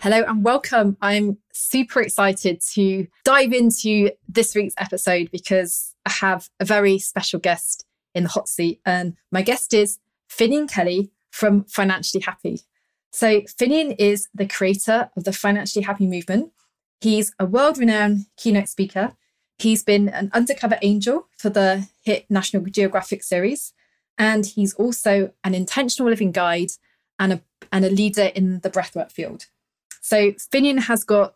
Hello and welcome. I'm super excited to dive into this week's episode because I have a very special guest in the hot seat. And my guest is Finian Kelly from Financially Happy. So, Finian is the creator of the Financially Happy movement. He's a world renowned keynote speaker. He's been an undercover angel for the hit National Geographic series. And he's also an intentional living guide and a, and a leader in the breathwork field. So Finian has got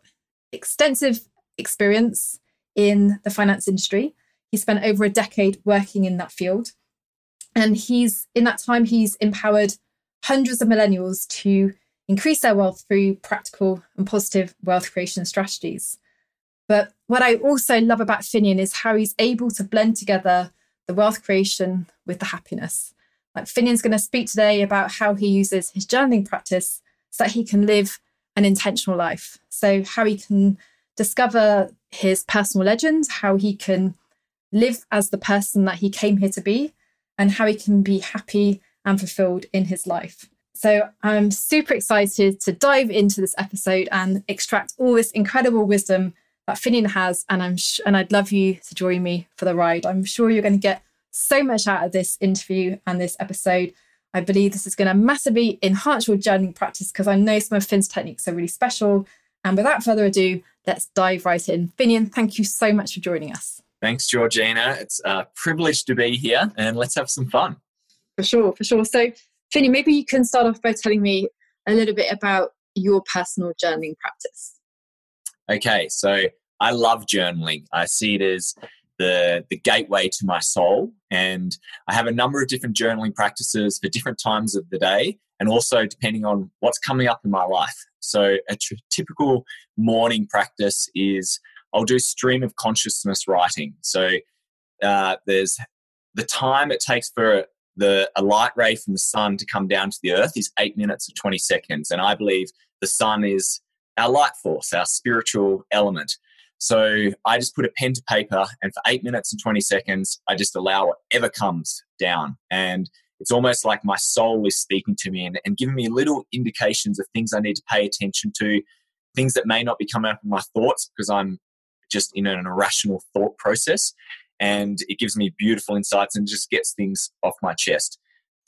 extensive experience in the finance industry. He spent over a decade working in that field. And he's in that time, he's empowered hundreds of millennials to increase their wealth through practical and positive wealth creation strategies. But what I also love about Finian is how he's able to blend together the wealth creation with the happiness. Like Finian's going to speak today about how he uses his journaling practice so that he can live an intentional life. So, how he can discover his personal legend, how he can live as the person that he came here to be, and how he can be happy and fulfilled in his life. So, I'm super excited to dive into this episode and extract all this incredible wisdom that Finian has. And I'm sh- and I'd love you to join me for the ride. I'm sure you're going to get so much out of this interview and this episode. I believe this is going to massively enhance your journaling practice because I know some of Finn's techniques are really special. And without further ado, let's dive right in. Finian, thank you so much for joining us. Thanks, Georgina. It's a privilege to be here and let's have some fun. For sure, for sure. So, Finian, maybe you can start off by telling me a little bit about your personal journaling practice. Okay, so I love journaling. I see it as the, the gateway to my soul. And I have a number of different journaling practices for different times of the day and also depending on what's coming up in my life. So, a typical morning practice is I'll do stream of consciousness writing. So, uh, there's the time it takes for the a light ray from the sun to come down to the earth is eight minutes and 20 seconds. And I believe the sun is our light force, our spiritual element. So I just put a pen to paper, and for eight minutes and 20 seconds, I just allow whatever comes down. And it's almost like my soul is speaking to me and, and giving me little indications of things I need to pay attention to, things that may not be coming up in my thoughts because I'm just in an irrational thought process. And it gives me beautiful insights and just gets things off my chest.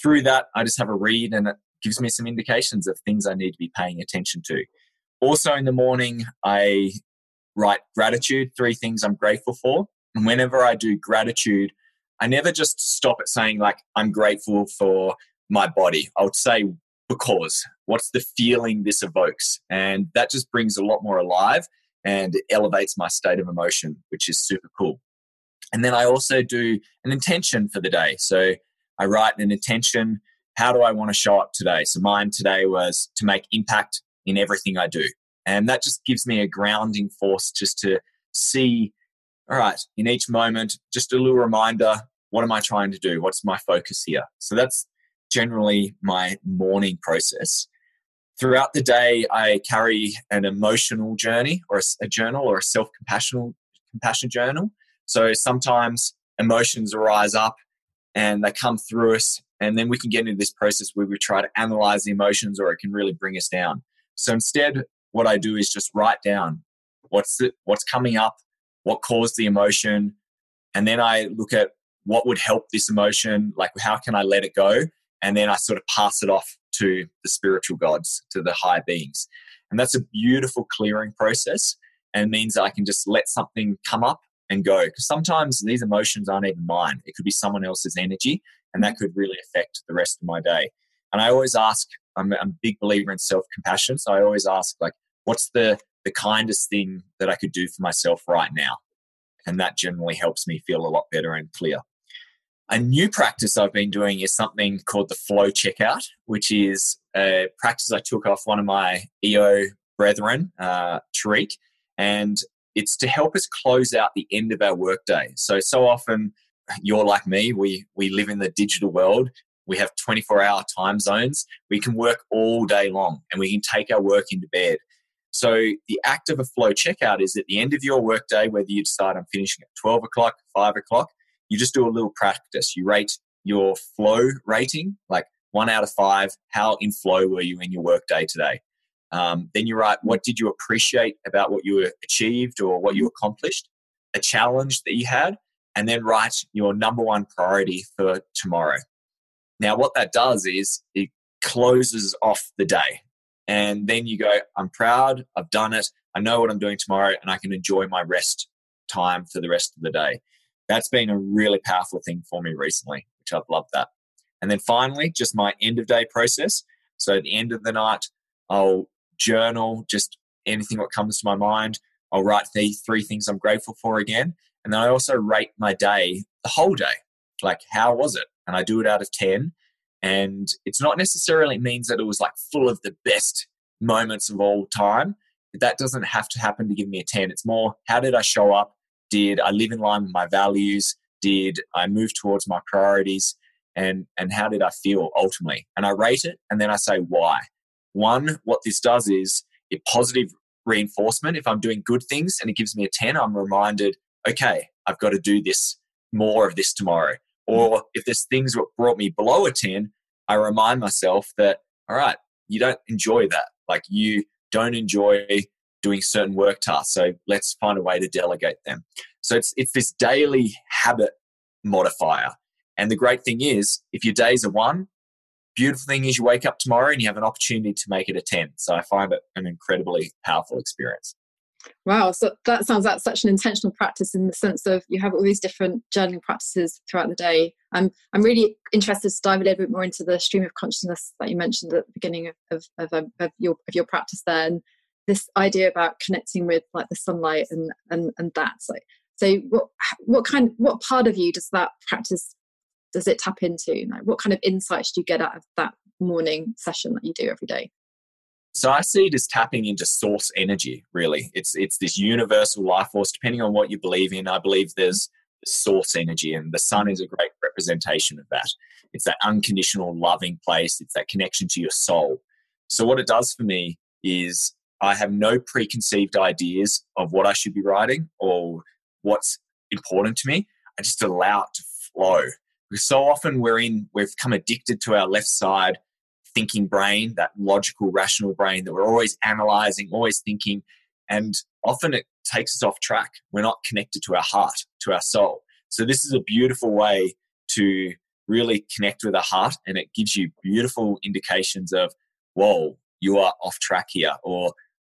Through that, I just have a read and it gives me some indications of things I need to be paying attention to. Also, in the morning, I write gratitude, three things I'm grateful for. And whenever I do gratitude, I never just stop at saying, like, I'm grateful for my body. I would say, because what's the feeling this evokes? And that just brings a lot more alive and it elevates my state of emotion, which is super cool. And then I also do an intention for the day. So I write an intention. How do I want to show up today? So mine today was to make impact in everything I do. And that just gives me a grounding force just to see, all right, in each moment, just a little reminder what am I trying to do? What's my focus here? So that's generally my morning process. Throughout the day, I carry an emotional journey or a, journal or a self compassion journal. So sometimes emotions rise up and they come through us, and then we can get into this process where we try to analyze the emotions or it can really bring us down. So instead, what I do is just write down what's the, what's coming up, what caused the emotion, and then I look at what would help this emotion, like how can I let it go, and then I sort of pass it off to the spiritual gods, to the higher beings, and that's a beautiful clearing process, and means that I can just let something come up and go. Because sometimes these emotions aren't even mine; it could be someone else's energy, and that mm-hmm. could really affect the rest of my day. And I always ask, I'm, I'm a big believer in self compassion, so I always ask, like, what's the the kindest thing that I could do for myself right now? And that generally helps me feel a lot better and clear. A new practice I've been doing is something called the flow checkout, which is a practice I took off one of my EO brethren, uh, Tariq, and it's to help us close out the end of our workday. So, so often you're like me, we, we live in the digital world. We have 24 hour time zones. We can work all day long and we can take our work into bed. So the act of a flow checkout is at the end of your workday, whether you decide I'm finishing at 12 o'clock, 5 o'clock, you just do a little practice. You rate your flow rating, like one out of five, how in flow were you in your workday today? Um, then you write what did you appreciate about what you achieved or what you accomplished, a challenge that you had, and then write your number one priority for tomorrow. Now, what that does is it closes off the day. And then you go, I'm proud, I've done it, I know what I'm doing tomorrow, and I can enjoy my rest time for the rest of the day. That's been a really powerful thing for me recently, which I've loved that. And then finally, just my end of day process. So at the end of the night, I'll journal just anything that comes to my mind. I'll write the three things I'm grateful for again. And then I also rate my day, the whole day. Like, how was it? And I do it out of 10. And it's not necessarily means that it was like full of the best moments of all time. That doesn't have to happen to give me a 10. It's more, how did I show up? Did I live in line with my values? Did I move towards my priorities? And, and how did I feel ultimately? And I rate it and then I say why. One, what this does is it positive reinforcement. If I'm doing good things and it gives me a 10, I'm reminded, okay, I've got to do this, more of this tomorrow. Or if there's things that brought me below a 10, I remind myself that, all right, you don't enjoy that. Like you don't enjoy doing certain work tasks. So let's find a way to delegate them. So it's, it's this daily habit modifier. And the great thing is, if your days are one, beautiful thing is you wake up tomorrow and you have an opportunity to make it a 10. So I find it an incredibly powerful experience. Wow, so that sounds like such an intentional practice in the sense of you have all these different journaling practices throughout the day. I'm I'm really interested to dive a little bit more into the stream of consciousness that you mentioned at the beginning of of, of, um, of your of your practice there, and this idea about connecting with like the sunlight and and and that. So so what what kind what part of you does that practice does it tap into? Like what kind of insights do you get out of that morning session that you do every day? So I see it as tapping into source energy, really. It's it's this universal life force, depending on what you believe in. I believe there's source energy, and the sun is a great representation of that. It's that unconditional loving place, it's that connection to your soul. So what it does for me is I have no preconceived ideas of what I should be writing or what's important to me. I just allow it to flow because so often we're in, we've come addicted to our left side thinking brain, that logical, rational brain that we're always analyzing, always thinking. And often it takes us off track. We're not connected to our heart, to our soul. So this is a beautiful way to really connect with our heart and it gives you beautiful indications of, whoa, you are off track here, or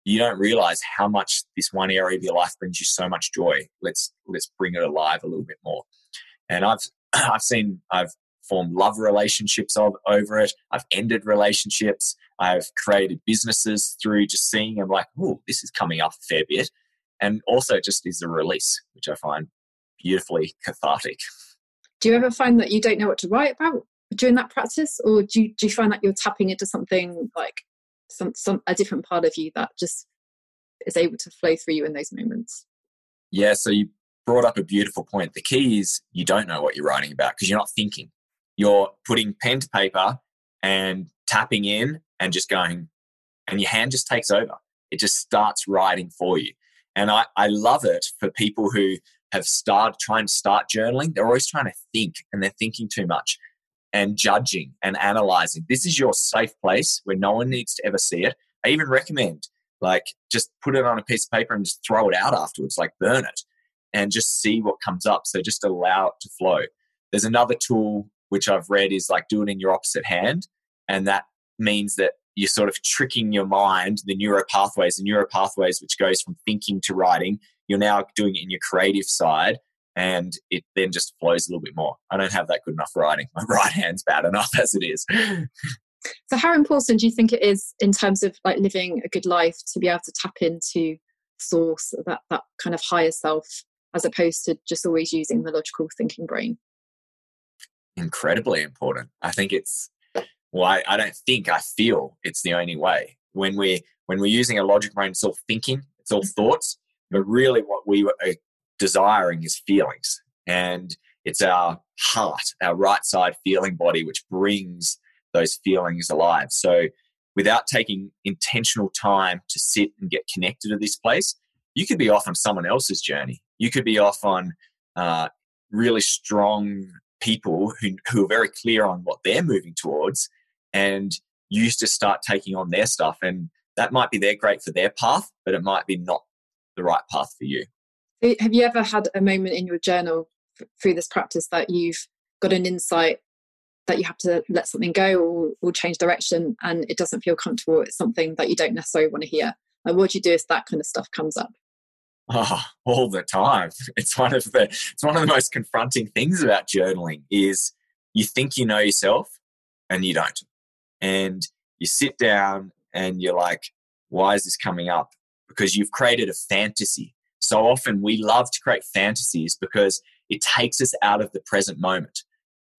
you don't realize how much this one area of your life brings you so much joy. Let's let's bring it alive a little bit more. And I've I've seen, I've formed love relationships of, over it. I've ended relationships. I've created businesses through just seeing them like, oh, this is coming up a fair bit. And also just is a release, which I find beautifully cathartic. Do you ever find that you don't know what to write about during that practice? Or do you, do you find that you're tapping into something like some, some a different part of you that just is able to flow through you in those moments? Yeah, so you brought up a beautiful point. The key is you don't know what you're writing about because you're not thinking. You're putting pen to paper and tapping in and just going, and your hand just takes over. It just starts writing for you. And I, I love it for people who have started trying to start journaling. They're always trying to think and they're thinking too much and judging and analyzing. This is your safe place where no one needs to ever see it. I even recommend like just put it on a piece of paper and just throw it out afterwards, like burn it and just see what comes up. So just allow it to flow. There's another tool which I've read is like do it in your opposite hand. And that means that you're sort of tricking your mind, the neuro pathways, the neuro pathways, which goes from thinking to writing. You're now doing it in your creative side and it then just flows a little bit more. I don't have that good enough writing. My right hand's bad enough as it is. so how important do you think it is in terms of like living a good life to be able to tap into source, that that kind of higher self as opposed to just always using the logical thinking brain? Incredibly important. I think it's well, I, I don't think, I feel it's the only way. When we're when we're using a logic brain, it's all thinking, it's all thoughts, but really what we are desiring is feelings. And it's our heart, our right side feeling body, which brings those feelings alive. So without taking intentional time to sit and get connected to this place, you could be off on someone else's journey. You could be off on uh, really strong people who, who are very clear on what they're moving towards and you used to start taking on their stuff. And that might be their great for their path but it might be not the right path for you. Have you ever had a moment in your journal through this practice that you've got an insight that you have to let something go or, or change direction and it doesn't feel comfortable it's something that you don't necessarily want to hear? And what do you do if that kind of stuff comes up Oh, all the time. It's one of the it's one of the most confronting things about journaling is you think you know yourself and you don't. And you sit down and you're like, why is this coming up? Because you've created a fantasy. So often we love to create fantasies because it takes us out of the present moment.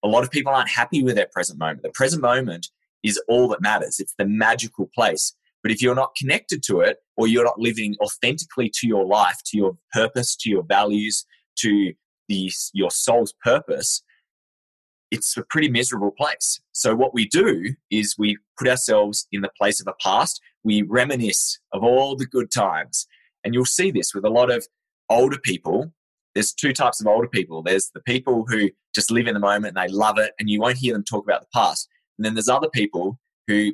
A lot of people aren't happy with their present moment. The present moment is all that matters. It's the magical place. But if you're not connected to it or you're not living authentically to your life, to your purpose, to your values, to the, your soul's purpose, it's a pretty miserable place. So what we do is we put ourselves in the place of a past. We reminisce of all the good times. And you'll see this with a lot of older people. There's two types of older people. There's the people who just live in the moment and they love it, and you won't hear them talk about the past. And then there's other people who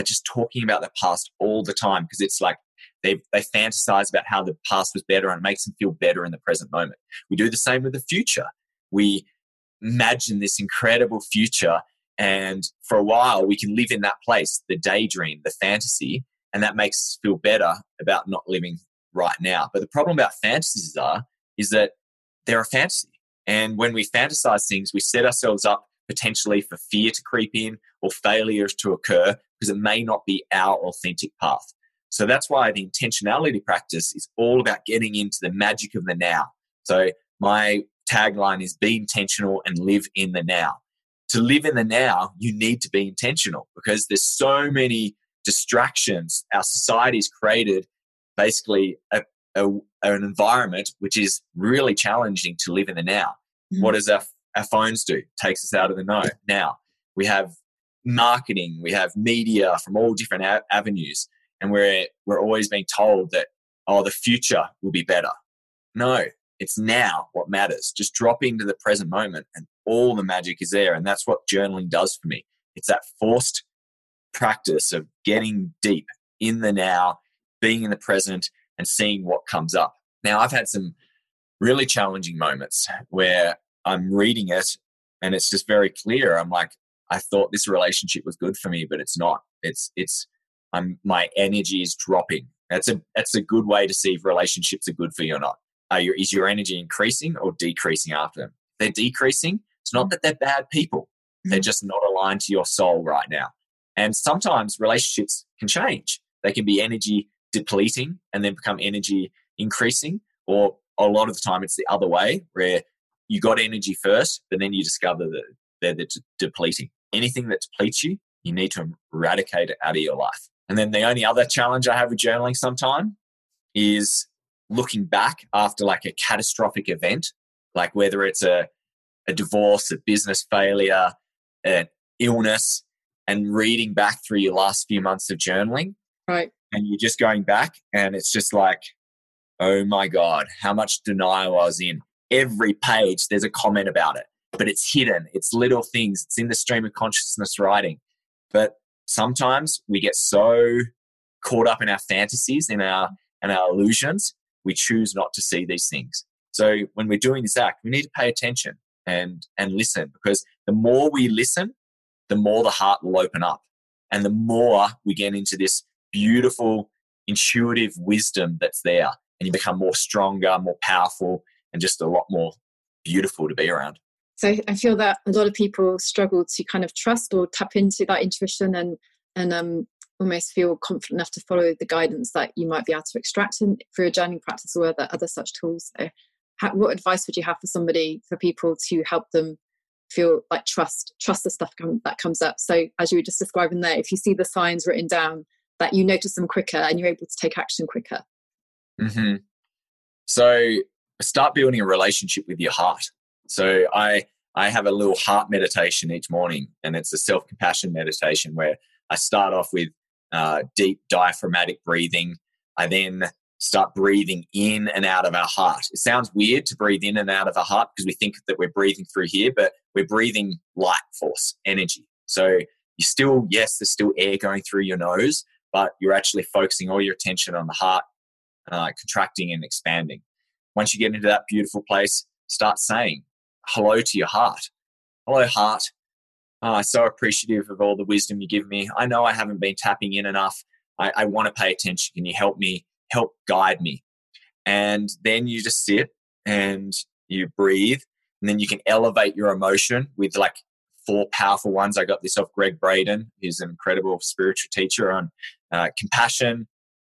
are just talking about the past all the time because it's like they they fantasize about how the past was better and it makes them feel better in the present moment. We do the same with the future. We imagine this incredible future and for a while we can live in that place, the daydream, the fantasy, and that makes us feel better about not living right now. But the problem about fantasies are is that they're a fantasy. And when we fantasize things, we set ourselves up potentially for fear to creep in or failures to occur because it may not be our authentic path. So that's why the intentionality practice is all about getting into the magic of the now. So my tagline is be intentional and live in the now. To live in the now, you need to be intentional because there's so many distractions. Our society's created basically a, a, an environment which is really challenging to live in the now. Mm-hmm. What does our, our phones do? Takes us out of the now. Now we have marketing, we have media from all different a- avenues, and we're we're always being told that oh the future will be better. No, it's now what matters. Just drop into the present moment, and all the magic is there. And that's what journaling does for me. It's that forced practice of getting deep in the now, being in the present, and seeing what comes up. Now, I've had some really challenging moments where I'm reading it and it's just very clear. I'm like, I thought this relationship was good for me, but it's not. It's it's I'm my energy is dropping. That's a that's a good way to see if relationships are good for you or not. Are your is your energy increasing or decreasing after them? If they're decreasing. It's not that they're bad people. They're mm-hmm. just not aligned to your soul right now. And sometimes relationships can change. They can be energy depleting and then become energy increasing, or a lot of the time it's the other way, where you got energy first, but then you discover that they're de- depleting. Anything that depletes you, you need to eradicate it out of your life. And then the only other challenge I have with journaling sometime is looking back after like a catastrophic event, like whether it's a, a divorce, a business failure, an illness, and reading back through your last few months of journaling. Right. And you're just going back and it's just like, oh my God, how much denial I was in. Every page, there's a comment about it but it's hidden. It's little things. It's in the stream of consciousness writing. But sometimes we get so caught up in our fantasies in our and our illusions, we choose not to see these things. So when we're doing this act, we need to pay attention and and listen because the more we listen, the more the heart will open up. And the more we get into this beautiful, intuitive wisdom that's there. And you become more stronger, more powerful, and just a lot more beautiful to be around. So I feel that a lot of people struggle to kind of trust or tap into that intuition and and um, almost feel confident enough to follow the guidance that you might be able to extract in, through a journaling practice or other, other such tools. So how, what advice would you have for somebody, for people to help them feel like trust trust the stuff come, that comes up so as you were just describing there if you see the signs written down that you notice them quicker and you're able to take action quicker mm-hmm. so start building a relationship with your heart so i i have a little heart meditation each morning and it's a self-compassion meditation where i start off with uh, deep diaphragmatic breathing i then start breathing in and out of our heart. It sounds weird to breathe in and out of our heart because we think that we're breathing through here, but we're breathing light force, energy. So you still, yes, there's still air going through your nose, but you're actually focusing all your attention on the heart uh, contracting and expanding. Once you get into that beautiful place, start saying hello to your heart. Hello, heart. I'm so appreciative of all the wisdom you give me. I know I haven't been tapping in enough. I, I want to pay attention. Can you help me help guide me. And then you just sit and you breathe. And then you can elevate your emotion with like four powerful ones. I got this off Gregg Braden, who's an incredible spiritual teacher on uh, compassion,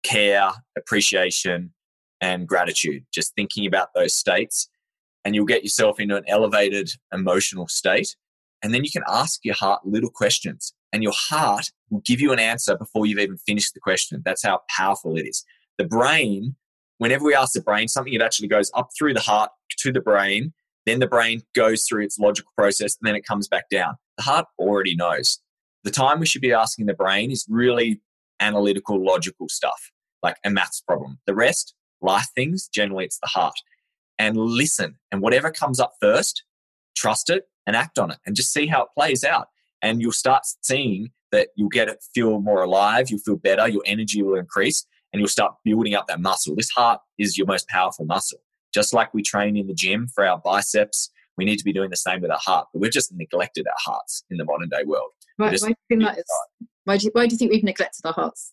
care, appreciation, and gratitude. Just thinking about those states. And you'll get yourself into an elevated emotional state. And then you can ask your heart little questions, and your heart will give you an answer before you've even finished the question. That's how powerful it is. The brain, whenever we ask the brain something, it actually goes up through the heart to the brain. Then the brain goes through its logical process and then it comes back down. The heart already knows. The time we should be asking the brain is really analytical, logical stuff, like a maths problem. The rest, life things, generally it's the heart. And listen, and whatever comes up first, trust it and act on it and just see how it plays out. And you'll start seeing that you'll get it feel more alive, you'll feel better, your energy will increase, and you'll start building up that muscle. This heart is your most powerful muscle. Just like we train in the gym for our biceps, we need to be doing the same with our heart. But we've just neglected our hearts in the modern day world. Why, why, do you why, do you, why do you think we've neglected our hearts?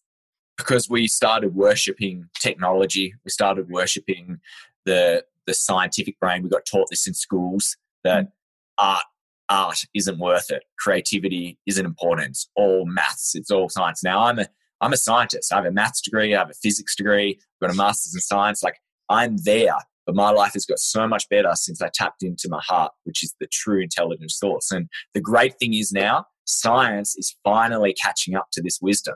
Because we started worshipping technology. We started worshipping the the scientific brain. We got taught this in schools that mm. art art isn't worth it. Creativity isn't important. It's all maths. It's all science. Now I'm a I'm a scientist. I have a maths degree, I have a physics degree, I've got a master's in science. Like I'm there, but my life has got so much better since I tapped into my heart, which is the true intelligence source. And the great thing is now, science is finally catching up to this wisdom.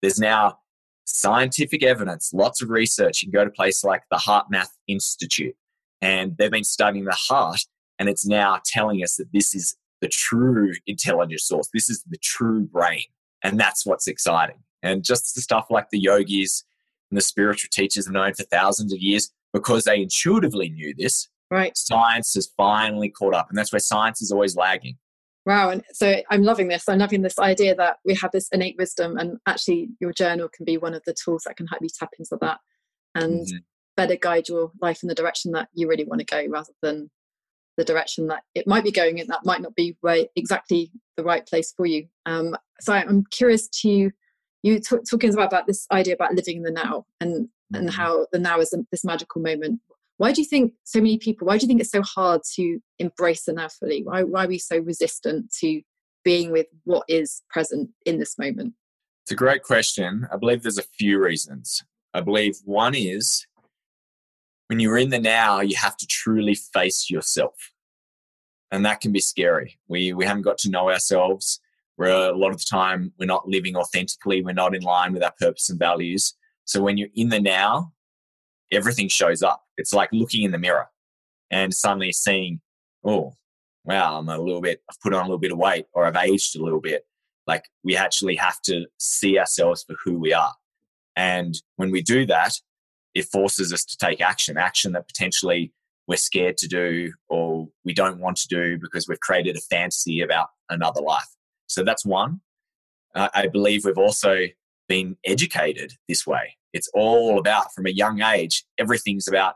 There's now scientific evidence, lots of research. You can go to places like the HeartMath Institute, and they've been studying the heart, and it's now telling us that this is the true intelligence source. This is the true brain. And that's what's exciting. And just the stuff like the yogis and the spiritual teachers have known for thousands of years because they intuitively knew this. Right. Science has finally caught up, and that's where science is always lagging. Wow. And so I'm loving this. I'm loving this idea that we have this innate wisdom, and actually, your journal can be one of the tools that can help you tap into that and mm-hmm. Better guide your life in the direction that you really want to go rather than the direction that it might be going in that might not be right exactly the right place for you. Um, so I'm curious to you t- talking about, about this idea about living in the now and and mm-hmm. how the now is this magical moment. Why do you think so many people why do you think it's so hard to embrace the now fully? Why, why are we so resistant to being with what is present in this moment? It's a great question. I believe there's a few reasons. I believe one is when you're in the now you have to truly face yourself and that can be scary we we haven't got to know ourselves where a lot of the time we're not living authentically, we're not in line with our purpose and values. So when you're in the now, everything shows up. It's like looking in the mirror and suddenly seeing, oh, wow, I'm a little bit, I've put on a little bit of weight or I've aged a little bit. Like we actually have to see ourselves for who we are. And when we do that, it forces us to take action, action that potentially we're scared to do or we don't want to do because we've created a fantasy about another life. So that's one. Uh, I believe we've also been educated this way. It's all about, from a young age, everything's about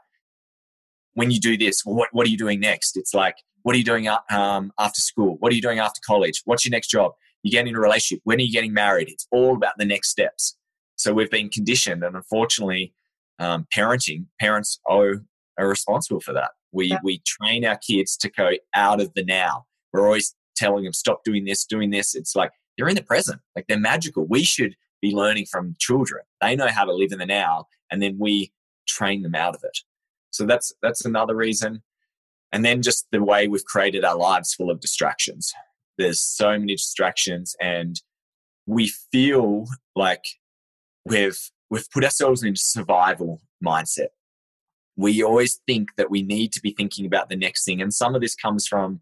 when you do this, what, what are you doing next? It's like, what are you doing um, after school? What are you doing after college? What's your next job? You get in a relationship. When are you getting married? It's all about the next steps. So we've been conditioned, and unfortunately, um, parenting parents are, are responsible for that. We yeah. we train our kids to go out of the now. We're always telling them stop doing this, doing this. It's like they're in the present, like they're magical. We should be learning from children. They know how to live in the now, and then we train them out of it. So that's that's another reason. And then just the way we've created our lives full of distractions. There's so many distractions, and we feel like we've we've put ourselves into survival mindset. We always think that we need to be thinking about the next thing, and some of this comes from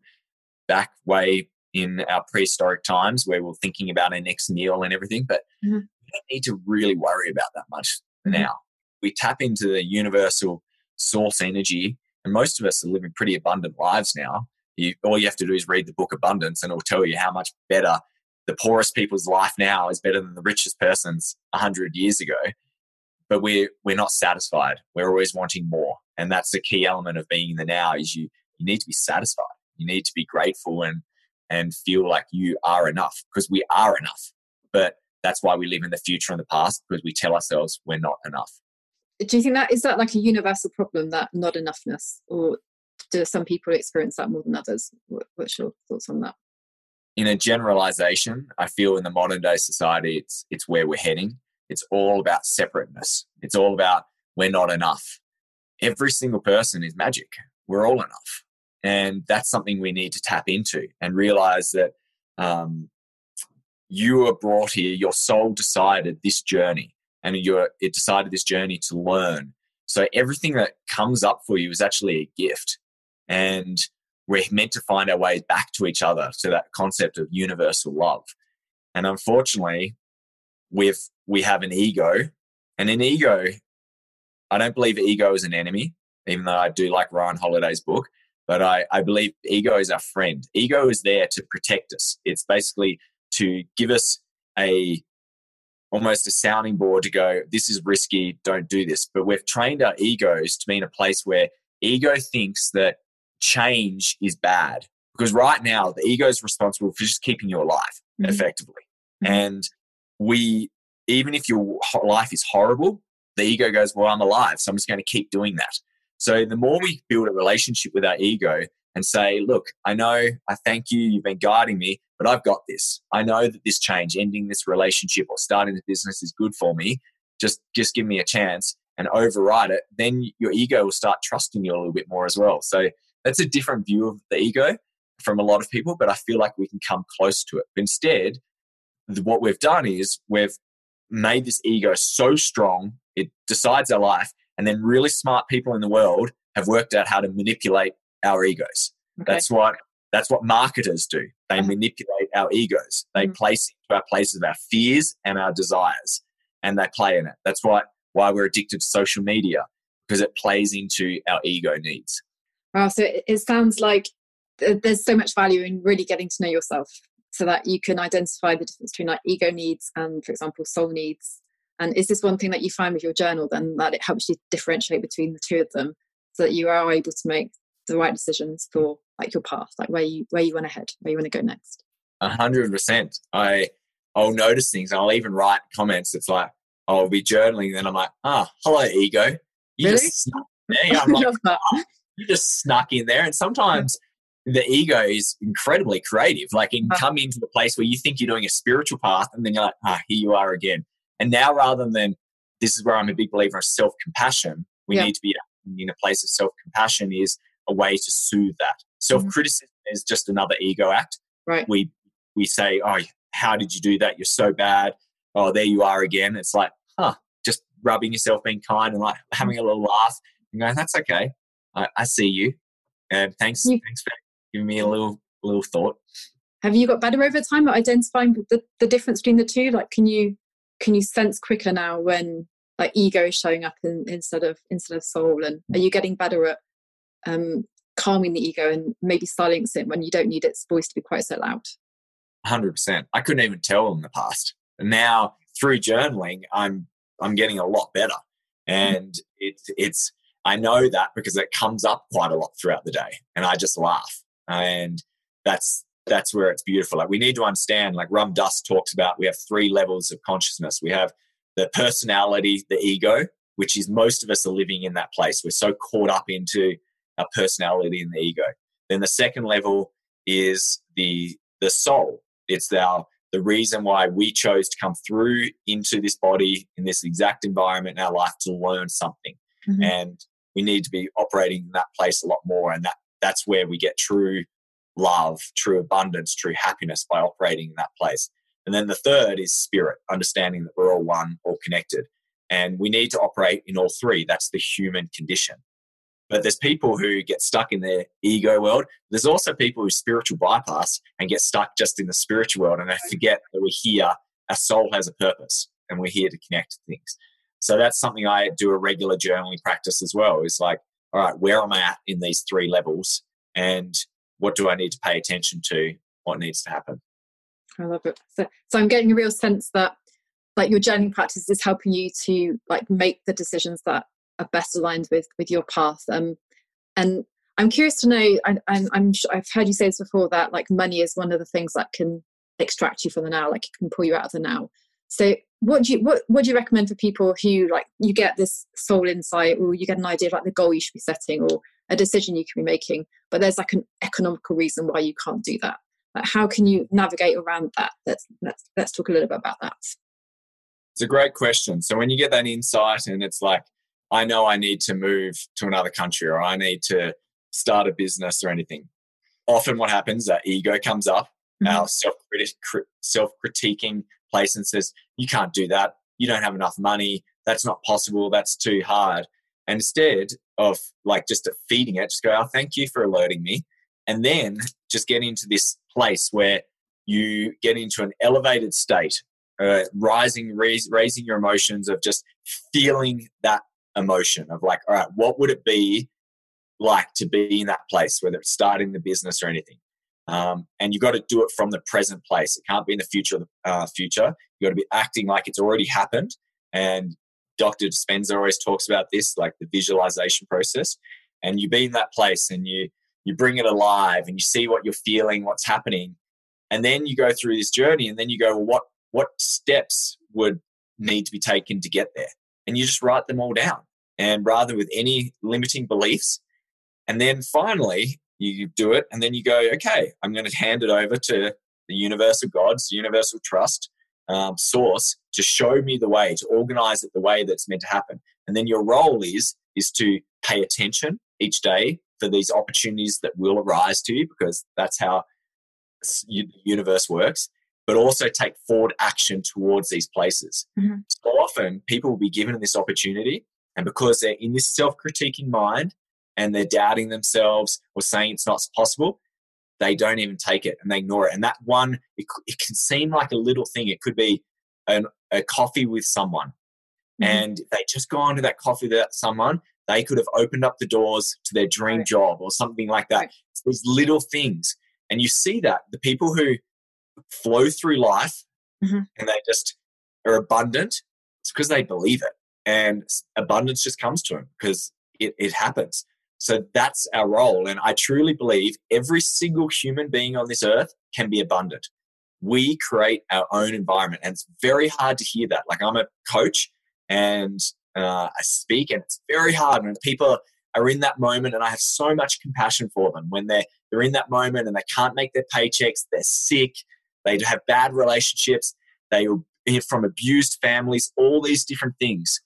back way in our prehistoric times where we're thinking about our next meal and everything, but mm-hmm. we don't need to really worry about that much mm-hmm. now. We tap into the universal source energy, and most of us are living pretty abundant lives now. You, all you have to do is read the book Abundance, and it will tell you how much better the poorest people's life now is better than the richest person's 100 years ago. But we're, we're not satisfied. We're always wanting more. And that's the key element of being in the now is you, you need to be satisfied. You need to be grateful and and feel like you are enough because we are enough. But that's why we live in the future and the past because we tell ourselves we're not enough. Do you think that is that like a universal problem that not enoughness, or do some people experience that more than others? What's your thoughts on that? In a generalization, I feel in the modern day society, it's it's where we're heading. It's all about separateness. It's all about we're not enough. Every single person is magic. We're all enough. And that's something we need to tap into and realize that um, you were brought here, your soul decided this journey and you're, it decided this journey to learn. So everything that comes up for you is actually a gift. And we're meant to find our way back to each other to that concept of universal love. And unfortunately, we've, we have an ego and an ego, I don't believe ego is an enemy, even though I do like Ryan Holiday's book. But I, I believe ego is our friend. Ego is there to protect us. It's basically to give us a almost a sounding board to go, this is risky, don't do this. But we've trained our egos to be in a place where ego thinks that change is bad. Because right now, the ego is responsible for just keeping you alive mm-hmm. effectively. Mm-hmm. And we, even if your life is horrible, the ego goes, Well, I'm alive, so I'm just going to keep doing that. So the more we build a relationship with our ego and say, look, I know, I thank you, you've been guiding me, but I've got this. I know that this change, ending this relationship or starting the business is good for me. Just just give me a chance and override it. Then your ego will start trusting you a little bit more as well. So that's a different view of the ego from a lot of people, but I feel like we can come close to it. But instead, what we've done is we've made this ego so strong, it decides our life, and then really smart people in the world have worked out how to manipulate our egos. Okay. That's what that's what marketers do. They uh-huh. manipulate our egos. They mm-hmm. place into our places our fears and our desires, and they play in it. That's why why we're addicted to social media because it plays into our ego needs. Wow! So it, it sounds like there's so much value in really getting to know yourself, so that you can identify the difference between like ego needs and, for example, soul needs, and is this one thing that you find with your journal then that it helps you differentiate between the two of them so that you are able to make the right decisions for like your path, like where you where you want to head, where you want to go next? A hundred percent. I I'll notice things. I'll even write comments. It's like I'll be journaling, then I'm like, ah, hello, ego. You really? just yeah, I'm like, oh, you just snuck in there. And sometimes the ego is incredibly creative. Like, you can come into a place where you think you're doing a spiritual path, and then you're like, ah, here you are again. And now, rather than this is where I'm a big believer of self compassion, we yeah. need to be in a place of self compassion is a way to soothe that. Self criticism mm-hmm. is just another ego act. Right. We we say, oh, how did you do that? You're so bad. Oh, there you are again. It's like, huh, just rubbing yourself, being kind, and like having a little laugh and going, that's okay. I, I see you, and thanks, you, thanks for giving me a little little thought. Have you got better over time at identifying the, the difference between the two? Like, can you can you sense quicker now when like ego is showing up in, instead of instead of soul? And are you getting better at um, calming the ego and maybe silencing it when you don't need its voice to be quite so loud? 100% i couldn't even tell in the past. And now through journaling i'm i'm getting a lot better. And it's it's i know that because it comes up quite a lot throughout the day and i just laugh and that's that's where it's beautiful. Like we need to understand, like Ram Dass talks about, we have three levels of consciousness. We have the personality, the ego, which is most of us are living in that place. We're so caught up into our personality and the ego. Then the second level is the the soul. It's our the reason why we chose to come through into this body in this exact environment in our life to learn something. Mm-hmm. And we need to be operating in that place a lot more. And that that's where we get true love, true abundance, true happiness by operating in that place. And then the third is spirit, understanding that we're all one, all connected. And we need to operate in all three. That's the human condition. But there's people who get stuck in their ego world. There's also people who spiritual bypass and get stuck just in the spiritual world and they forget that we're here. Our soul has a purpose and we're here to connect things. So that's something I do a regular journaling practice as well. Is like, all right, where am I at in these three levels? And what do I need to pay attention to? What needs to happen? I love it. So, so I'm getting a real sense that like your journaling practice is helping you to like make the decisions that are best aligned with with your path. Um, and I'm curious to know. I, I'm, I'm sure I've heard you say this before that like money is one of the things that can extract you from the now, like it can pull you out of the now. So what do you what, what do you recommend for people who like you get this soul insight or you get an idea of like the goal you should be setting or a decision you can be making, but there's like an economical reason why you can't do that. Like how can you navigate around that? Let's let's let's talk a little bit about that. It's a great question. So when you get that insight and it's like, I know I need to move to another country or I need to start a business or anything. Often what happens, that ego comes up, mm-hmm. our self self critiquing place and says, You can't do that. You don't have enough money. That's not possible. That's too hard. And instead of like just feeding it, just go, Oh, thank you for alerting me. And then just get into this place where you get into an elevated state, uh, rising, raise, raising your emotions of just feeling that emotion of like, all right, what would it be like to be in that place, whether it's starting the business or anything? Um, and you've got to do it from the present place. It can't be in the future. Uh, future. You've got to be acting like it's already happened. And Dr. Dispenza always talks about this, like the visualization process. And you be in that place and you you bring it alive and you see what you're feeling, what's happening, and then you go through this journey. And then you go, well, what what steps would need to be taken to get there? And you just write them all down. And rather with any limiting beliefs, and then finally you do it and then you go okay i'm going to hand it over to the universal gods universal trust um, source to show me the way to organize it the way that's meant to happen and then your role is is to pay attention each day for these opportunities that will arise to you because that's how the universe works but also take forward action towards these places mm-hmm. so often people will be given this opportunity and because they're in this self-critiquing mind and they're doubting themselves or saying it's not possible, they don't even take it and they ignore it. And that one, it, it can seem like a little thing. It could be an, a coffee with someone. Mm-hmm. And they just go on to that coffee with someone, they could have opened up the doors to their dream right. job or something like that. Right. These little things. And you see that the people who flow through life mm-hmm. and they just are abundant, it's because they believe it. And abundance just comes to them because it, it happens. So that's our role. And I truly believe every single human being on this earth can be abundant. We create our own environment. And it's very hard to hear that. Like I'm a coach and uh, I speak, and it's very hard when people are in that moment. And I have so much compassion for them when they're, they're in that moment and they can't make their paychecks, they're sick, they have bad relationships, they are from abused families, all these different things.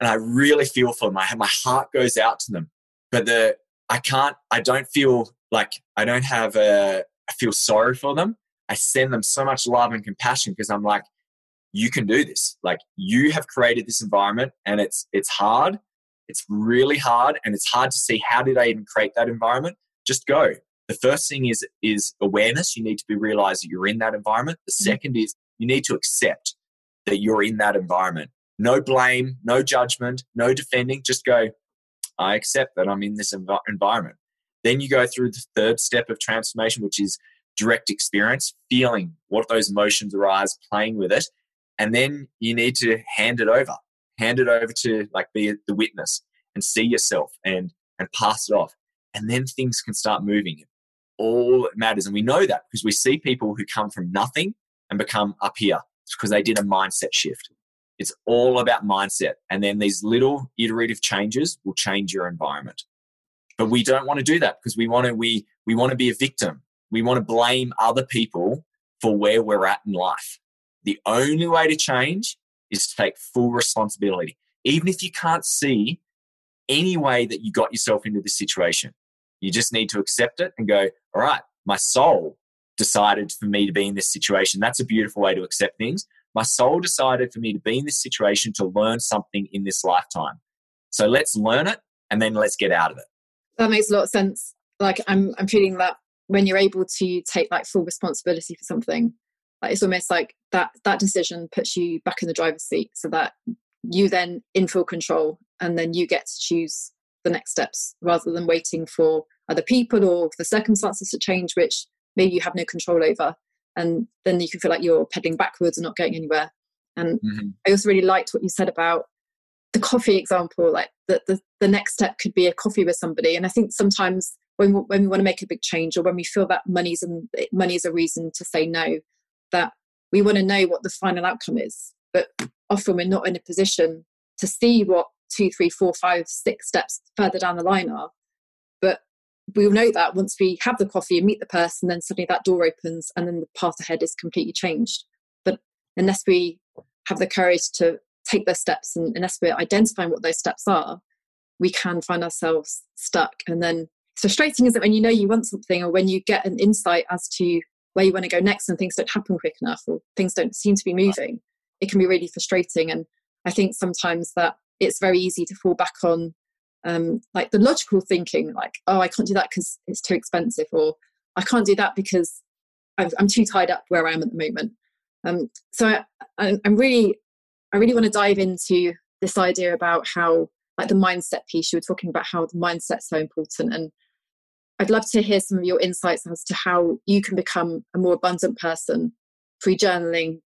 And I really feel for them. I, my heart goes out to them but the I can't I don't feel like I don't have a I feel sorry for them. I send them so much love and compassion because I'm like, you can do this. Like you have created this environment and it's it's hard. It's really hard and it's hard to see how did I even create that environment? Just go. The first thing is is awareness. You need to be realize that you're in that environment. The mm-hmm. second is you need to accept that you're in that environment. No blame, no judgment, no defending. Just go, I accept that I'm in this env- environment. Then you go through the third step of transformation, which is direct experience, feeling what those emotions arise, playing with it. And then you need to hand it over, hand it over to like be the witness and see yourself and, and pass it off. And then things can start moving. All that matters. And we know that because we see people who come from nothing and become up here. Because they did a mindset shift. It's all about mindset. And then these little iterative changes will change your environment. But we don't want to do that because we want to we we want to be a victim. We want to blame other people for where we're at in life. The only way to change is to take full responsibility. Even if you can't see any way that you got yourself into this situation, You just need to accept it and go, all right, my soul decided for me to be in this situation. That's a beautiful way to accept things. My soul decided for me to be in this situation to learn something in this lifetime. So let's learn it and then let's get out of it. That makes a lot of sense. Like I'm I'm feeling that when you're able to take like full responsibility for something, like it's almost like that that decision puts you back in the driver's seat so that you then in full control and then you get to choose the next steps rather than waiting for other people or the circumstances to change which maybe you have no control over and then you can feel like you're pedaling backwards and not going anywhere. And mm-hmm. i also really liked what you said about the coffee example like the, the, the next step could be a coffee with somebody. And i think sometimes when, when we want to make a big change or when we feel that money's and money is a reason to say no that we want to know what the final outcome is. But often we're not in a position to see what two three four five six steps further down the line are. But we'll know that once we have the coffee and meet the person then suddenly that door opens and then the path ahead is completely changed. But unless we have the courage to take those steps and unless we're identifying what those steps are we can find ourselves stuck. And then it's frustrating is it when you know you want something or when you get an insight as to where you want to go next and things don't happen quick enough or things don't seem to be moving. It can be really frustrating and i think sometimes that it's very easy to fall back on um, like the logical thinking like oh i can't do that because it's too expensive or i can't do that because i am too tied up where i am at the moment um, so I, i'm really i really want to dive into this idea about how like the mindset piece you were talking about how the mindset's so important and i'd love to hear some of your insights as to how you can become a more abundant person through journaling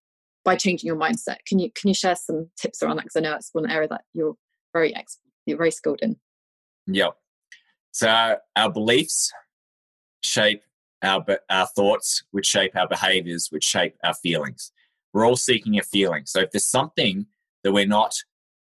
by changing your mindset. Can you can you share some tips around that? Because I know it's one area that you're very ex- you're very skilled in. Yeah. So our beliefs shape our our thoughts, which shape our behaviors, which shape our feelings. We're all seeking a feeling. So if there's something that we're not,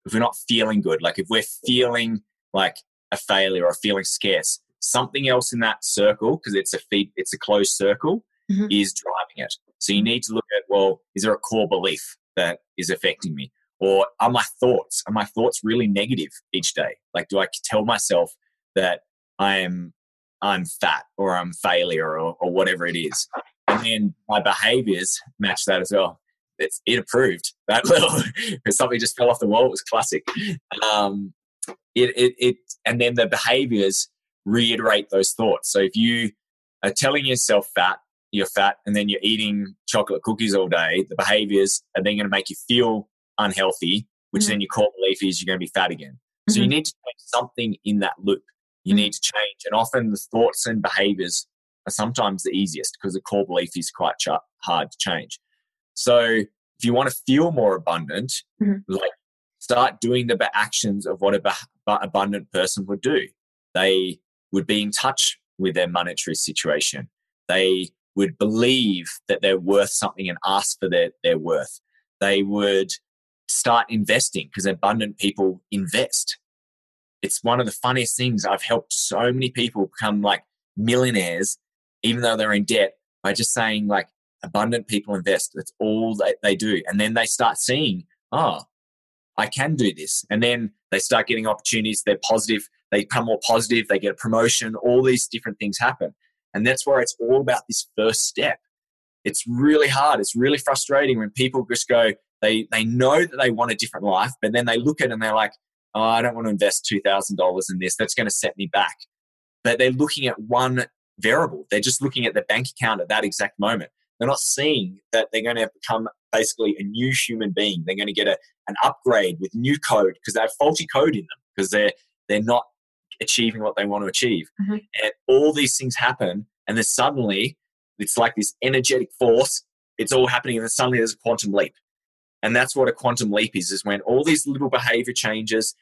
if we're not feeling good, like if we're feeling like a failure or feeling scarce, something else in that circle, because it's a feed, it's a closed circle, mm-hmm. is driving it. So you need to look at, well, is there a core belief that is affecting me? Or are my thoughts, are my thoughts really negative each day? Like, do I tell myself that I am, I'm fat or I'm failure or, or whatever it is? And then my behaviors match that as well. It's, it approved that little, something just fell off the wall. It was classic. Um, it, it, it, and then the behaviors reiterate those thoughts. So if you are telling yourself fat you're fat and then you're eating chocolate cookies all day, the behaviors are then going to make you feel unhealthy, which mm-hmm. then your core belief is you're going to be fat again. So mm-hmm. you need to change something in that loop. You mm-hmm. need to change. And often the thoughts and behaviors are sometimes the easiest because the core belief is quite ch- hard to change. So if you want to feel more abundant, mm-hmm. like start doing the actions of what a abundant person would do. They would be in touch with their monetary situation. They would believe that they're worth something and ask for their, their worth. They would start investing because abundant people invest. It's one of the funniest things. I've helped so many people become like millionaires, even though they're in debt, by just saying, like, abundant people invest. That's all they, they do. And then they start seeing, oh, I can do this. And then they start getting opportunities. They're positive. They become more positive. They get a promotion. All these different things happen. And that's where it's all about this first step. It's really hard. It's really frustrating when people just go, they, they know that they want a different life, but then they look at it and they're like, oh, I don't want to invest $2,000 in this. That's going to set me back. But they're looking at one variable. They're just looking at the bank account at that exact moment. They're not seeing that they're going to become basically a new human being. They're going to get a, an upgrade with new code because they have faulty code in them because they're, they're not achieving what they want to achieve. Mm-hmm. And all these things happen, and then suddenly it's like this energetic force. It's all happening, and then suddenly there's a quantum leap. And that's what a quantum leap is: is when all these little behavior changes,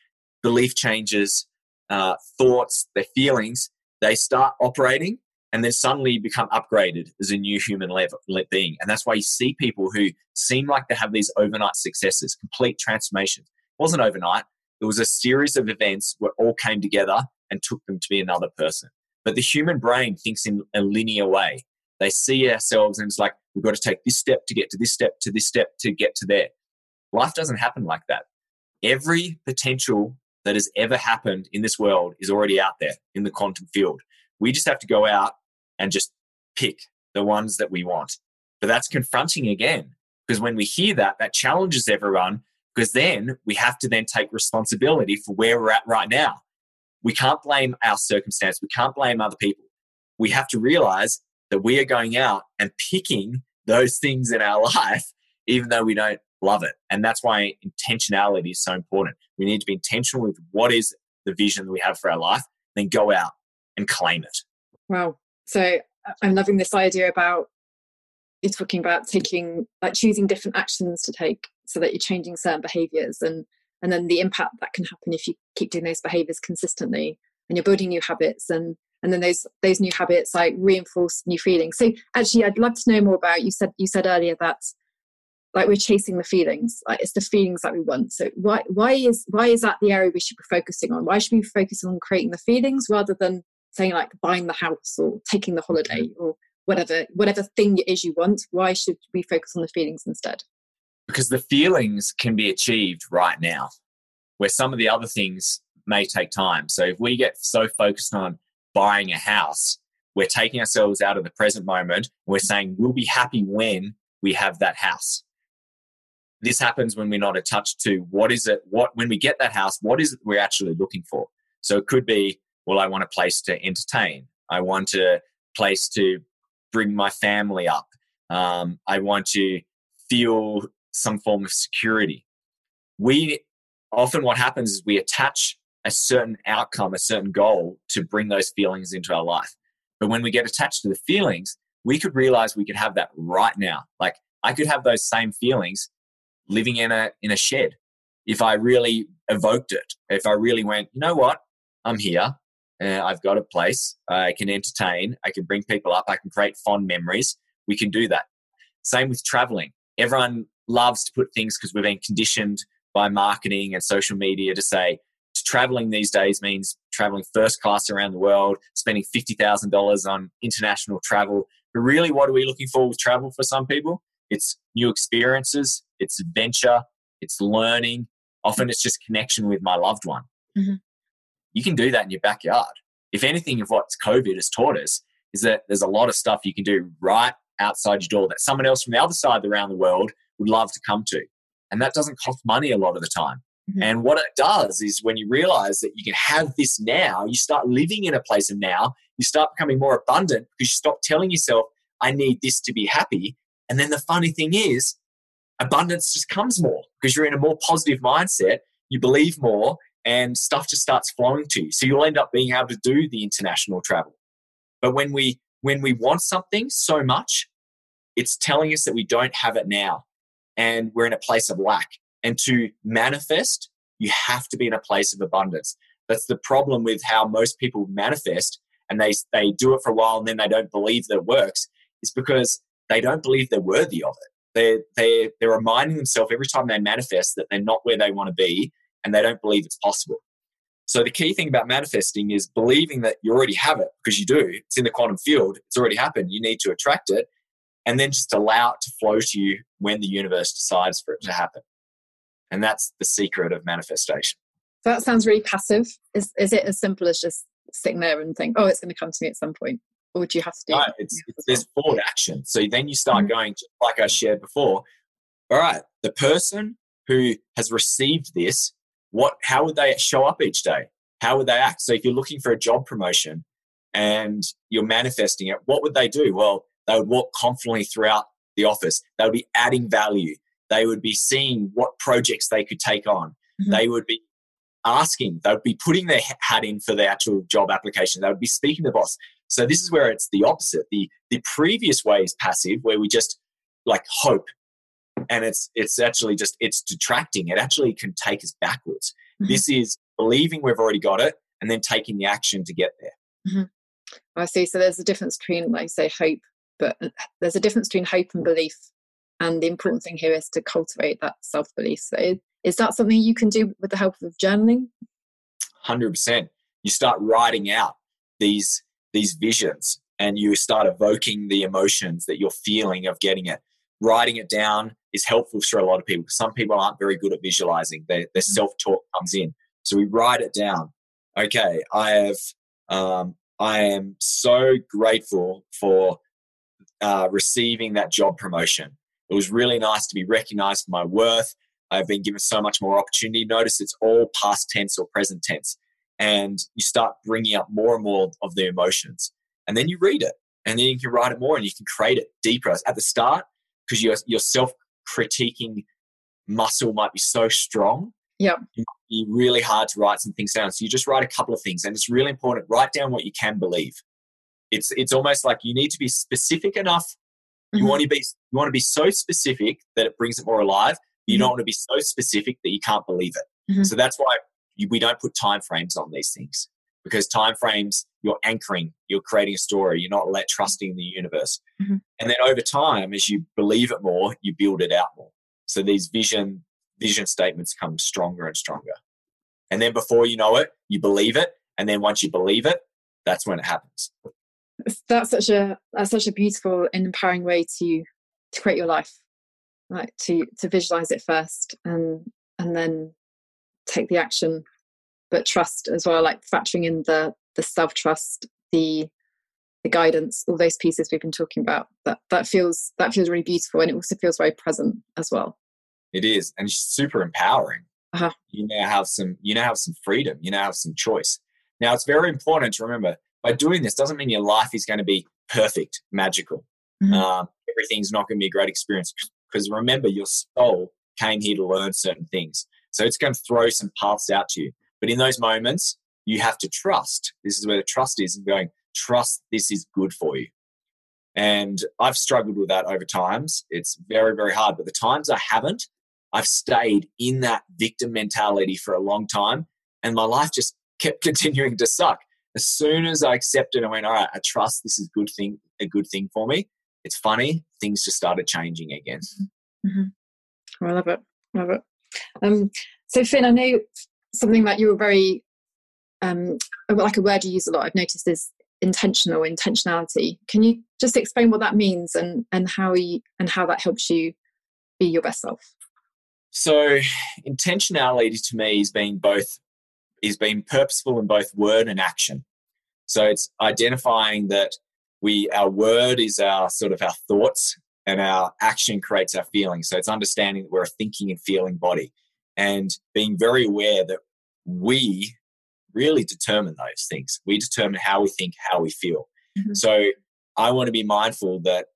belief changes, uh, thoughts, their feelings, they start operating, and then suddenly become upgraded as a new human level, being. And that's why you see people who seem like they have these overnight successes, complete transformations. It wasn't overnight. It was a series of events where all came together and took them to be another person. But the human brain thinks in a linear way. They see ourselves and it's like, we've got to take this step to get to this step to this step to get to there. Life doesn't happen like that. Every potential that has ever happened in this world is already out there in the quantum field. We just have to go out and just pick the ones that we want. But that's confronting again, because when we hear that, that challenges everyone, because then we have to then take responsibility for where we're at right now. We can't blame our circumstance. We can't blame other people. We have to realize that we are going out and picking those things in our life, even though we don't love it. And that's why intentionality is so important. We need to be intentional with what is the vision that we have for our life, then go out and claim it. Wow. So uh, I'm loving this idea about you're talking about taking like choosing different actions to take so that you're changing certain behaviors and and then the impact that can happen if you keep doing those behaviors consistently and you're building new habits and and then those those new habits like reinforce new feelings. So actually i'd love to know more about you said you said earlier that like we're chasing the feelings like it's the feelings that we want. So why why is why is that the area we should be focusing on? Why should we be focusing on creating the feelings rather than saying like buying the house or taking the holiday mm-hmm. or whatever whatever thing it is you want? Why should we focus on the feelings instead? Because the feelings can be achieved right now where some of the other things may take time. So if we get so focused on buying a house. We're taking ourselves out of the present moment. We're saying we'll be happy when we have that house. This happens when we're not attached to what is it what when we get that house what is it we're actually looking for? So it could be well i want a place to entertain. I want a place to bring my family up. Um, i want to feel some form of security. We often what happens is we attach a certain outcome a certain goal to bring those feelings into our life. But when we get attached to the feelings we could realize we could have that right now. Like i could have those same feelings living in a in a shed if i really evoked it if i really went you know what? I'm here. Uh, i've got a place. I can entertain. I can bring people up. I can create fond memories. We can do that. Same with traveling. Everyone loves to put things because we've been conditioned by marketing and social media to say traveling these days means traveling first class around the world spending $50000 on international travel but really what are we looking for with travel for some people it's new experiences, it's adventure, it's learning. Often it's just connection with my loved one. Mm-hmm. You can do that in your backyard. If anything of what COVID has taught us is that there's a lot of stuff you can do right outside your door that someone else from the other side around the world would love to come to. And that doesn't cost money a lot of the time. Mm-hmm. And what it does is when you realize that you can have this now, you start living in a place of now, you start becoming more abundant because you stop telling yourself, I need this to be happy. And then the funny thing is, abundance just comes more because you're in a more positive mindset, you believe more, and stuff just starts flowing to you. So you'll end up being able to do the international travel. But when we when we want something so much, it's telling us that we don't have it now and we're in a place of lack. And to manifest, you have to be in a place of abundance. That's the problem with how most people manifest and they, they do it for a while and then they don't believe that it works, is because they don't believe they're worthy of it. They're, they're, they're reminding themselves every time they manifest that they're not where they want to be and they don't believe it's possible. So the key thing about manifesting is believing that you already have it because you do. It's in the quantum field. It's already happened. You need to attract it and then just allow it to flow to you when the universe decides for it to happen. And that's the secret of manifestation. So that sounds really passive. Is, is it as simple as just sitting there and think, oh, it's going to come to me at some point? or would you have to do? Right, it's, it's there's forward action. So then you start mm-hmm. going, like I shared before. All right, the person who has received this, what? How would they show up each day? How would they act? So if you're looking for a job promotion and you're manifesting it, what would they do? Well, they would walk confidently throughout the office. They would be adding value. They would be seeing what projects they could take on. Mm-hmm. They would be asking. They would be putting their hat in for the actual job application. They would be speaking to the boss. So this is where it's the opposite. The the previous way is passive, where we just like hope, and it's it's actually just it's detracting. It actually can take us backwards. Mm-hmm. This is believing we've already got it, and then taking the action to get there. Mm-hmm. I see. So there's a difference between, like say, hope, but uh, there's a difference between hope and belief. And the important thing here is to cultivate that self belief. So is that something you can do with the help of journaling? Hundred percent. You start writing out these these visions and you start evoking the emotions that you're feeling of getting it. Writing it down is helpful for a lot of people. Some people aren't very good at visualizing, their, their mm-hmm. self talk comes in. So we write it down. Okay, I have, um, I am so grateful for uh, receiving that job promotion. It was really nice to be recognized for my worth. I've been given so much more opportunity. Notice it's all past tense or present tense. And you start bringing up more and more of the emotions. And then you read it. And then you can write it more and you can create it deeper. At the start, because your, your self critiquing muscle might be so strong. Yeah. It might be really hard to write some things down. So you just write a couple of things. And it's really important. Write down what you can believe. It's it's almost like you need to be specific enough. You mm-hmm. want to be you want to be so specific that it brings it more alive. You mm-hmm. don't want to be so specific that you can't believe it. Mm-hmm. So that's why you, we don't put time frames on these things because time frames you're anchoring, you're creating a story, you're not let trusting the universe. Mm-hmm. And then over time, as you believe it more, you build it out more. So these vision vision statements come stronger and stronger. And then before you know it, you believe it. And then once you believe it, that's when it happens that's such a that's such a beautiful and empowering way to to create your life. Like to to visualize it first and and then take the action. But trust as well like factoring in the the self trust the the guidance all those pieces we've been talking about that that feels that feels really beautiful and it also feels very present as well. It is and it's super empowering. Uh-huh. you now have some you now have some freedom you now have some choice. Now it's very important to remember by doing this doesn't mean your life is going to be perfect, magical. Mm-hmm. Um, everything's not going to be a great experience because remember, your soul came here to learn certain things. So it's going to throw some paths out to you. But in those moments, you have to trust. This is where the trust is and going, trust this is good for you. And I've struggled with that over times. It's very, very hard. But the times I haven't, I've stayed in that victim mentality for a long time. And my life just kept continuing to suck as soon as I accepted I went, all right, I trust this is good thing, a good thing for me. It's funny, things just started changing again. Mm-hmm. Oh, I love it. Love it. Um, so Finn, I know something that you were very um, like a word you use a lot. I've noticed is intentional intentionality. Can you just explain what that means and and how you and how that helps you be your best self? So intentionality to me is being both is being purposeful in both word and action. So it's identifying that we our word is our sort of our thoughts and our action creates our feelings. So it's understanding that we're a thinking and feeling body and being very aware that we really determine those things. We determine how we think, how we feel. Mm-hmm. So I want to be mindful that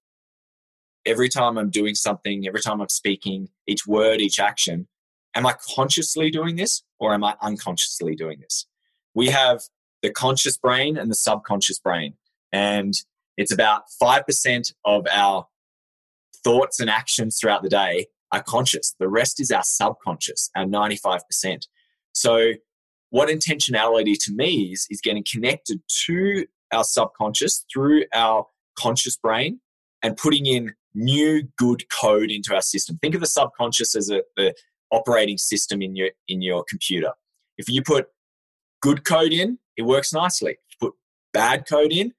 every time I'm doing something, every time I'm speaking, each word, each action, am I consciously doing this or am I unconsciously doing this? We have the conscious brain and the subconscious brain. And it's about 5% of our thoughts and actions throughout the day are conscious. The rest is our subconscious, our 95%. So, what intentionality to me is, is getting connected to our subconscious through our conscious brain and putting in new good code into our system. Think of the subconscious as a, the, operating system in your in your computer. If you put good code in, it works nicely. If you put bad code in,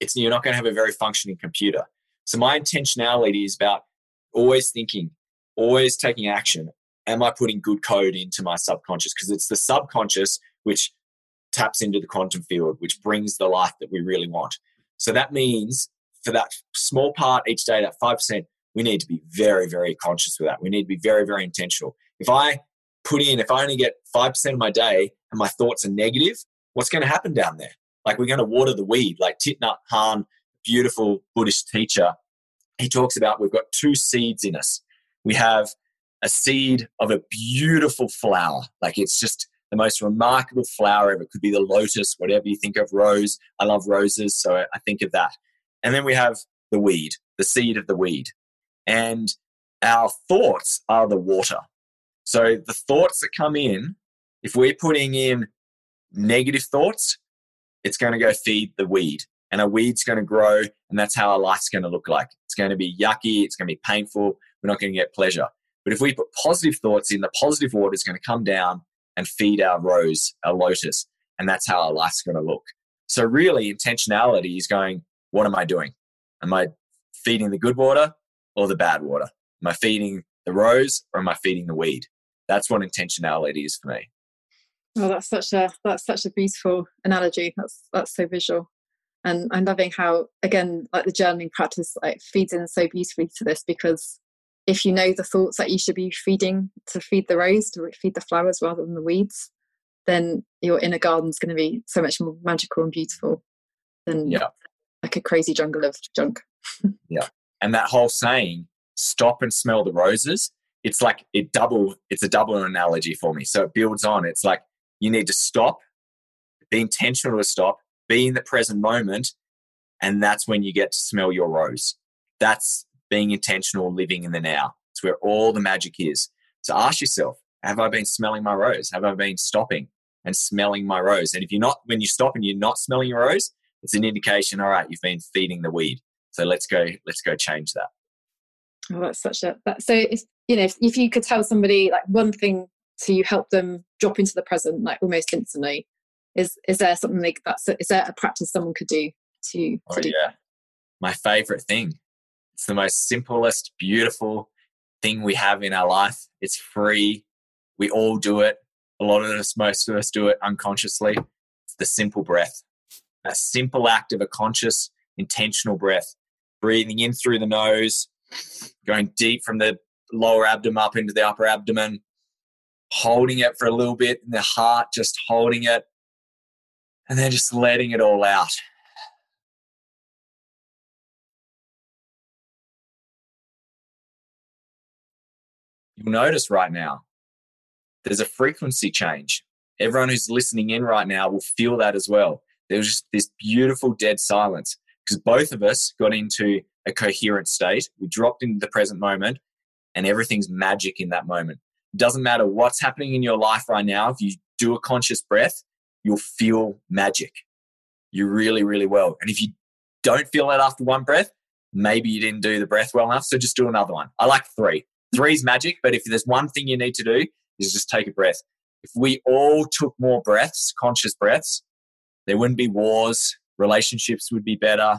it's you're not going to have a very functioning computer. So my intentionality is about always thinking, always taking action. Am I putting good code into my subconscious? Because it's the subconscious which taps into the quantum field, which brings the life that we really want. So that means for that small part each day, that 5%, we need to be very, very conscious with that. We need to be very, very intentional. If I put in, if I only get 5% of my day and my thoughts are negative, what's going to happen down there? Like we're going to water the weed. Like Thich Nhat beautiful Buddhist teacher, he talks about we've got two seeds in us. We have a seed of a beautiful flower. Like it's just the most remarkable flower ever. It could be the lotus, whatever you think of, rose. I love roses, so I think of that. And then we have the weed, the seed of the weed. And our thoughts are the water. So the thoughts that come in, if we're putting in negative thoughts, it's going to go feed the weed. And a weed's going to grow, and that's how our life's going to look like. It's going to be yucky, it's going to be painful, we're not going to get pleasure. But if we put positive thoughts in, the positive water is going to come down and feed our rose, our lotus, and that's how our life's going to look. So, really, intentionality is going, what am I doing? Am I feeding the good water or the bad water? Am I feeding the rose or am I feeding the weed? That's what intentionality is for me. Oh, that's such a that's such a beautiful analogy. That's that's so visual, and I'm loving how again like the journaling practice like feeds in so beautifully to this because if you know the thoughts that you should be feeding to feed the rose to feed the flowers rather than the weeds, then your inner garden's going to be so much more magical and beautiful than yeah. like a crazy jungle of junk. yeah, and that whole saying, "Stop and smell the roses." It's like it double. It's a double analogy for me. So it builds on. It's like you need to stop, be intentional to stop, be in the present moment, and that's when you get to smell your rose. That's being intentional, living in the now. It's where all the magic is. So ask yourself, have I been smelling my rose? Have I been stopping and smelling my rose? And if you're not, when you stop and you're not smelling your rose, it's an indication, all right, you've been feeding the weed. So let's go, let's go change that. Oh, that's such a, that, so if, you know, if, if you could tell somebody like one thing to help them drop into the present like almost instantly is is there something like that is is there a practice someone could do to, to oh, do yeah. My favorite thing. It's the most simplest beautiful thing we have in our life. It's free. We all do it. A lot of us most of us do it unconsciously. It's the simple breath. A simple act of a conscious intentional breath breathing in through the nose going deep from the lower abdomen up into the upper abdomen holding it for a little bit in the heart, just holding it, and then just letting it all out. You'll notice right now there's a frequency change. Everyone who's listening in right now will feel that as well. There's just this beautiful dead silence because both of us got into a coherent state. We dropped into the present moment and everything's magic in that moment. It Doesn't matter what's happening in your life right now. If you do a conscious breath, you'll feel magic. You really, really well. And if you don't feel that after one breath, maybe you didn't do the breath well enough. So just do another one. I like three. Three is magic, but if there's one thing you need to do, is just take a breath. If we all took more breaths, conscious breaths, there wouldn't be wars, relationships would be better.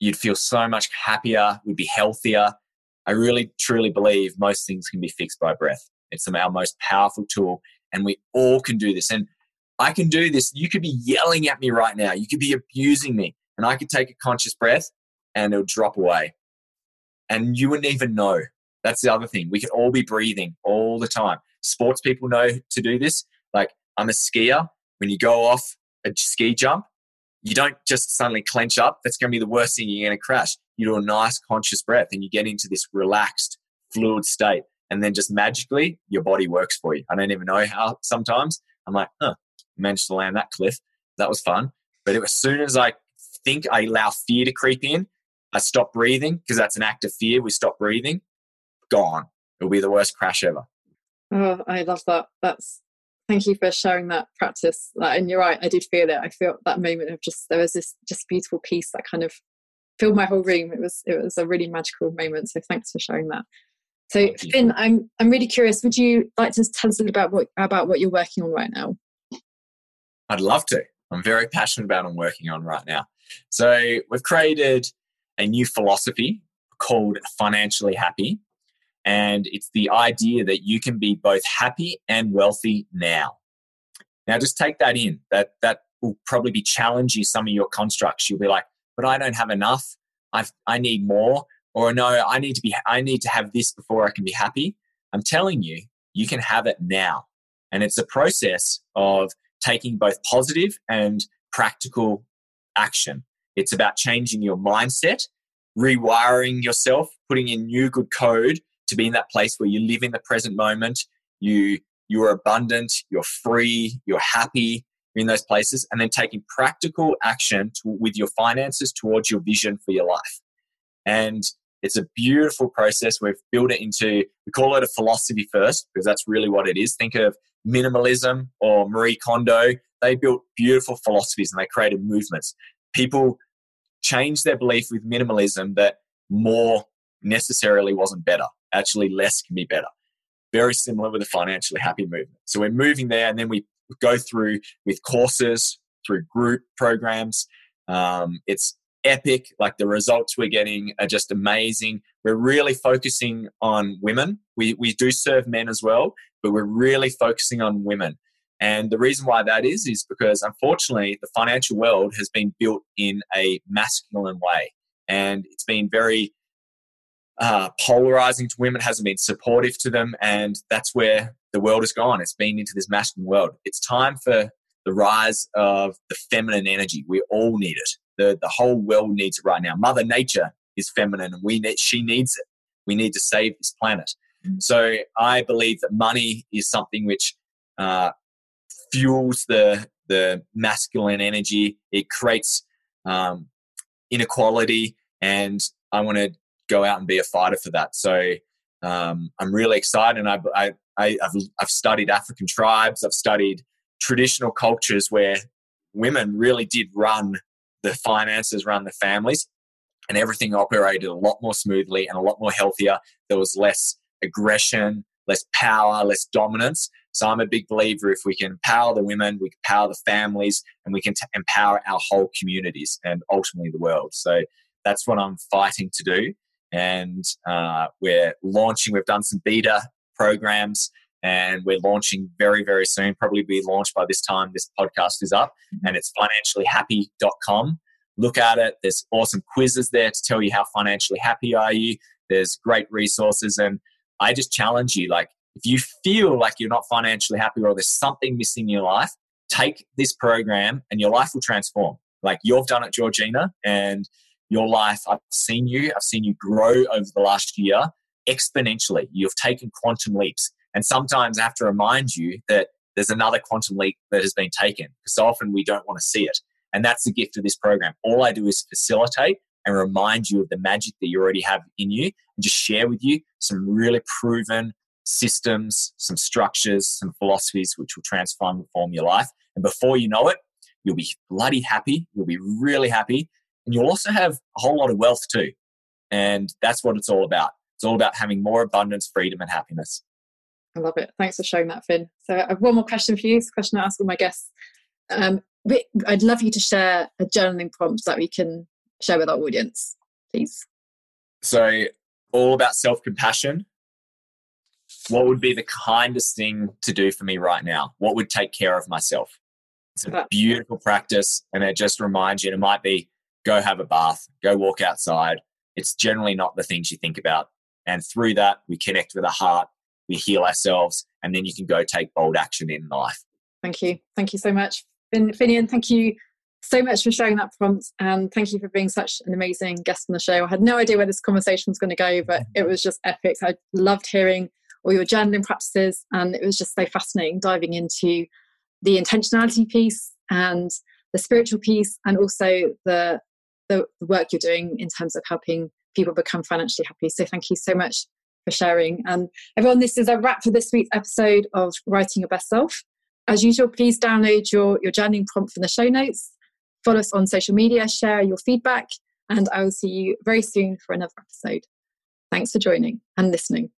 You'd feel so much happier, would be healthier. I really truly believe most things can be fixed by breath. It's our most powerful tool, and we all can do this. And I can do this. You could be yelling at me right now. You could be abusing me, and I could take a conscious breath and it'll drop away. And you wouldn't even know. That's the other thing. We could all be breathing all the time. Sports people know to do this. Like, I'm a skier. When you go off a ski jump, you don't just suddenly clench up. That's going to be the worst thing. You're going to crash. You do a nice conscious breath and you get into this relaxed, fluid state. And then just magically, your body works for you. I don't even know how sometimes. I'm like, huh, managed to land that cliff. That was fun. But it, as soon as I think I allow fear to creep in, I stop breathing because that's an act of fear. We stop breathing, gone. It'll be the worst crash ever. Oh, I love that. That's thank you for sharing that practice. Like, and you're right i did feel it. I felt that moment of just there was this just beautiful peace that kind of filled my whole room. It was it was a really magical moment so thanks for sharing that. So finn i'm i'm really curious would you like to tell us a little about what about what you're working on right now? I'd love to. I'm very passionate about what i'm working on right now. So we've created a new philosophy called financially happy and it's the idea that you can be both happy and wealthy now. Now, just take that in. That that will probably be challenging some of your constructs. You'll be like, "But I don't have enough. I I need more." Or no, I need to be. I need to have this before I can be happy. I'm telling you, you can have it now, and it's a process of taking both positive and practical action. It's about changing your mindset, rewiring yourself, putting in new good code to be in that place where you live in the present moment, you you're abundant, you're free, you're happy in those places, and then taking practical action to, with your finances towards your vision for your life. And it's a beautiful process. We've built it into, we call it a philosophy first, because that's really what it is. Think of minimalism or Marie Kondo. They built beautiful philosophies and they created movements. People changed their belief with minimalism that more necessarily wasn't better actually less can be better. Very similar with the financially happy movement. So we're moving there, and then we go through with courses, through group programs. Um, it's epic. Like the results we're getting are just amazing. We're really focusing on women. We, we do serve men as well, but we're really focusing on women. And the reason why that is, is because unfortunately, the financial world has been built in a masculine way. And it's been very uh, polarizing to women, hasn't been supportive to them. And that's where the world has gone. It's been into this masculine world. It's time for the rise of the feminine energy. We all need it. The, the whole world needs it right now. Mother Nature is feminine and we need, she needs it. We need to save this planet. Mm-hmm. So I believe that money is something which uh, fuels the the masculine energy. It creates um, inequality, and I want to go out and be a fighter for that. So um, I'm really excited. And I, I, I, have I've studied African tribes. I've studied traditional cultures where women really did run the finances, run the families, and everything operated a lot more smoothly and a lot more healthier. There was less aggression, less power, less dominance. So I'm a big believer if we can empower the women, we can empower the families, and we can t- empower our whole communities and ultimately the world. So that's what I'm fighting to do. And uh, we're launching, we've done some beta programs and we're launching very, very soon, probably be launched by this time this podcast is up. Mm-hmm. And it's financiallyhappy.com. Look at it. There's awesome quizzes there to tell you how financially happy are you. There's great resources. And I just challenge you like, if you feel like you're not financially happy or there's something missing in your life, take this program and your life will transform. Like you've done it, Georgina, and your life, I've seen you, I've seen you grow over the last year exponentially. You've taken quantum leaps. And sometimes I have to remind you that there's another quantum leap that has been taken because so often we don't want to see it. And that's the gift of this program. All I do is facilitate and remind you of the magic that you already have in you and just share with you some really proven systems, some structures, some philosophies which will transform and form your life. And before you know it, you'll be bloody happy. You'll be really happy. And you'll also have a whole lot of wealth too. And that's what it's all about. It's all about having more abundance, freedom, and happiness. I love it. Thanks for showing that, Finn. So I have one more question for you. It's a question I ask all my guests. Um, I'd love you to share a journaling prompt that we can share with our audience, please. So, all about self compassion what would be the kindest thing to do for me right now? What would take care of myself? It's a beautiful practice, and it just reminds you. It might be go have a bath, go walk outside. It's generally not the things you think about. And through that, we connect with the heart, we heal ourselves, and then you can go take bold action in life. Thank you. Thank you so much. Fin- Finian, thank you so much for sharing that prompt and thank you for being such an amazing guest on the show. I had no idea where this conversation was going to go, but it was just epic. I loved hearing all your journaling practices. And it was just so fascinating diving into the intentionality piece and the spiritual piece and also the, the, the work you're doing in terms of helping people become financially happy. So thank you so much for sharing. And everyone, this is a wrap for this week's episode of Writing Your Best Self. As usual, please download your, your journaling prompt from the show notes. Follow us on social media, share your feedback, and I will see you very soon for another episode. Thanks for joining and listening.